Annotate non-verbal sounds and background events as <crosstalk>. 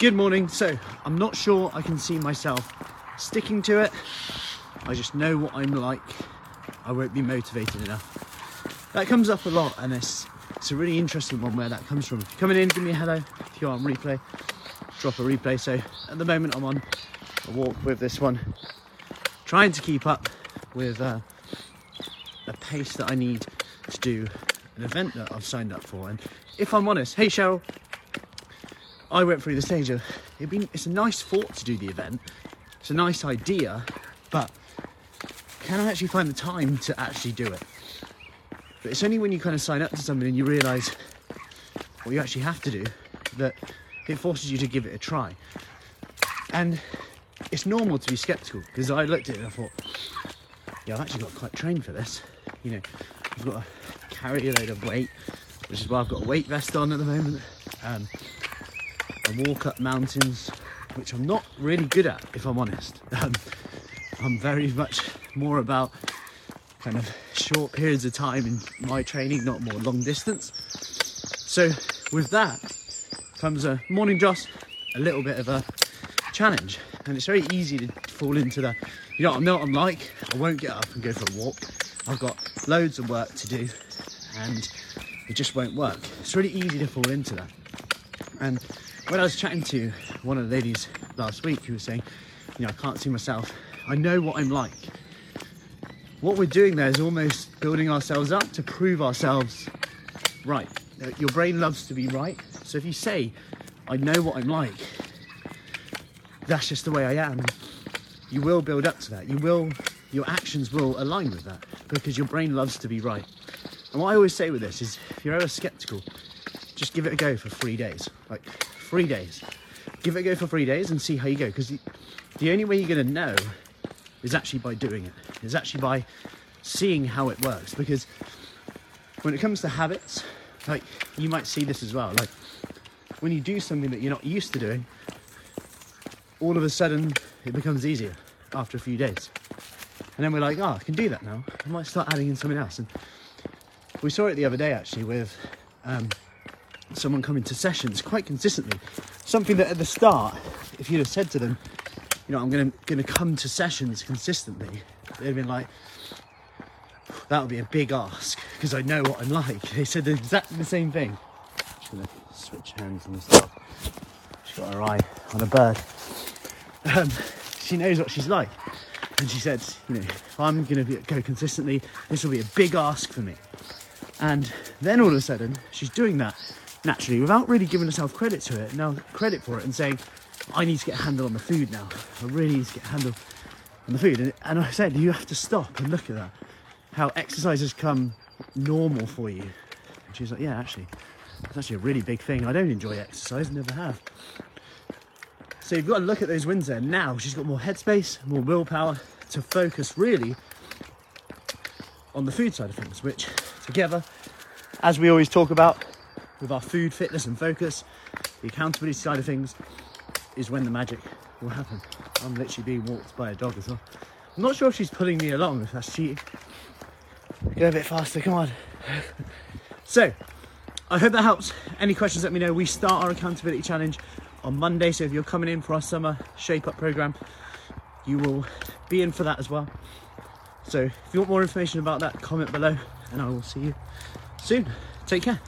Good morning. So, I'm not sure I can see myself sticking to it. I just know what I'm like. I won't be motivated enough. That comes up a lot, and it's, it's a really interesting one where that comes from. If you're coming in, give me a hello. If you're on replay, drop a replay. So, at the moment, I'm on a walk with this one, trying to keep up with uh, a pace that I need to do an event that I've signed up for. And if I'm honest, hey Cheryl, I went through the stage of it it's a nice thought to do the event, it's a nice idea, but can I actually find the time to actually do it? But it's only when you kind of sign up to something and you realise what you actually have to do that it forces you to give it a try. And it's normal to be skeptical because I looked at it and I thought, yeah, I've actually got quite trained for this. You know, I've got to carry a load of weight, which is why I've got a weight vest on at the moment. Um, I walk up mountains, which I'm not really good at, if I'm honest. <laughs> Um, I'm very much more about kind of short periods of time in my training, not more long distance. So with that comes a morning Joss, a little bit of a challenge, and it's very easy to fall into the, you know, I know what I'm like. I won't get up and go for a walk. I've got loads of work to do, and it just won't work. It's really easy to fall into that. And when I was chatting to one of the ladies last week who was saying, you know, I can't see myself, I know what I'm like. What we're doing there is almost building ourselves up to prove ourselves right. Uh, Your brain loves to be right. So if you say, I know what I'm like, that's just the way I am, you will build up to that. You will, your actions will align with that because your brain loves to be right. And what I always say with this is if you're ever skeptical, just give it a go for three days. Like three days. Give it a go for three days and see how you go. Because the, the only way you're going to know is actually by doing it, is actually by seeing how it works. Because when it comes to habits, like you might see this as well. Like when you do something that you're not used to doing, all of a sudden it becomes easier after a few days. And then we're like, oh, I can do that now. I might start adding in something else. And we saw it the other day actually with um, someone coming to sessions quite consistently. Something that at the start, if you'd have said to them, you know, I'm gonna gonna come to sessions consistently, they'd have been like, that would be a big ask because I know what I'm like. They said exactly the same thing. Just gonna switch hands on this dog. She's got her eye on a bird. Um, she knows what she's like, and she said, you know, if I'm gonna be, go consistently, this will be a big ask for me. And then all of a sudden, she's doing that naturally without really giving herself credit to it. Now, credit for it and saying, I need to get a handle on the food now. I really need to get a handle on the food. And, and I said, you have to stop and look at that. How exercise has come normal for you. And she's like, yeah, actually, it's actually a really big thing. I don't enjoy exercise, never have. So you've got to look at those wins there. Now she's got more headspace, more willpower to focus really on the food side of things, which together, as we always talk about with our food, fitness, and focus, the accountability side of things is when the magic will happen. I'm literally being walked by a dog as well. I'm not sure if she's pulling me along, if that's cheating. Go a bit faster, come on. <laughs> so, I hope that helps. Any questions, let me know. We start our accountability challenge on Monday, so if you're coming in for our summer shape up program, you will be in for that as well. So, if you want more information about that, comment below, and I will see you soon. Take care.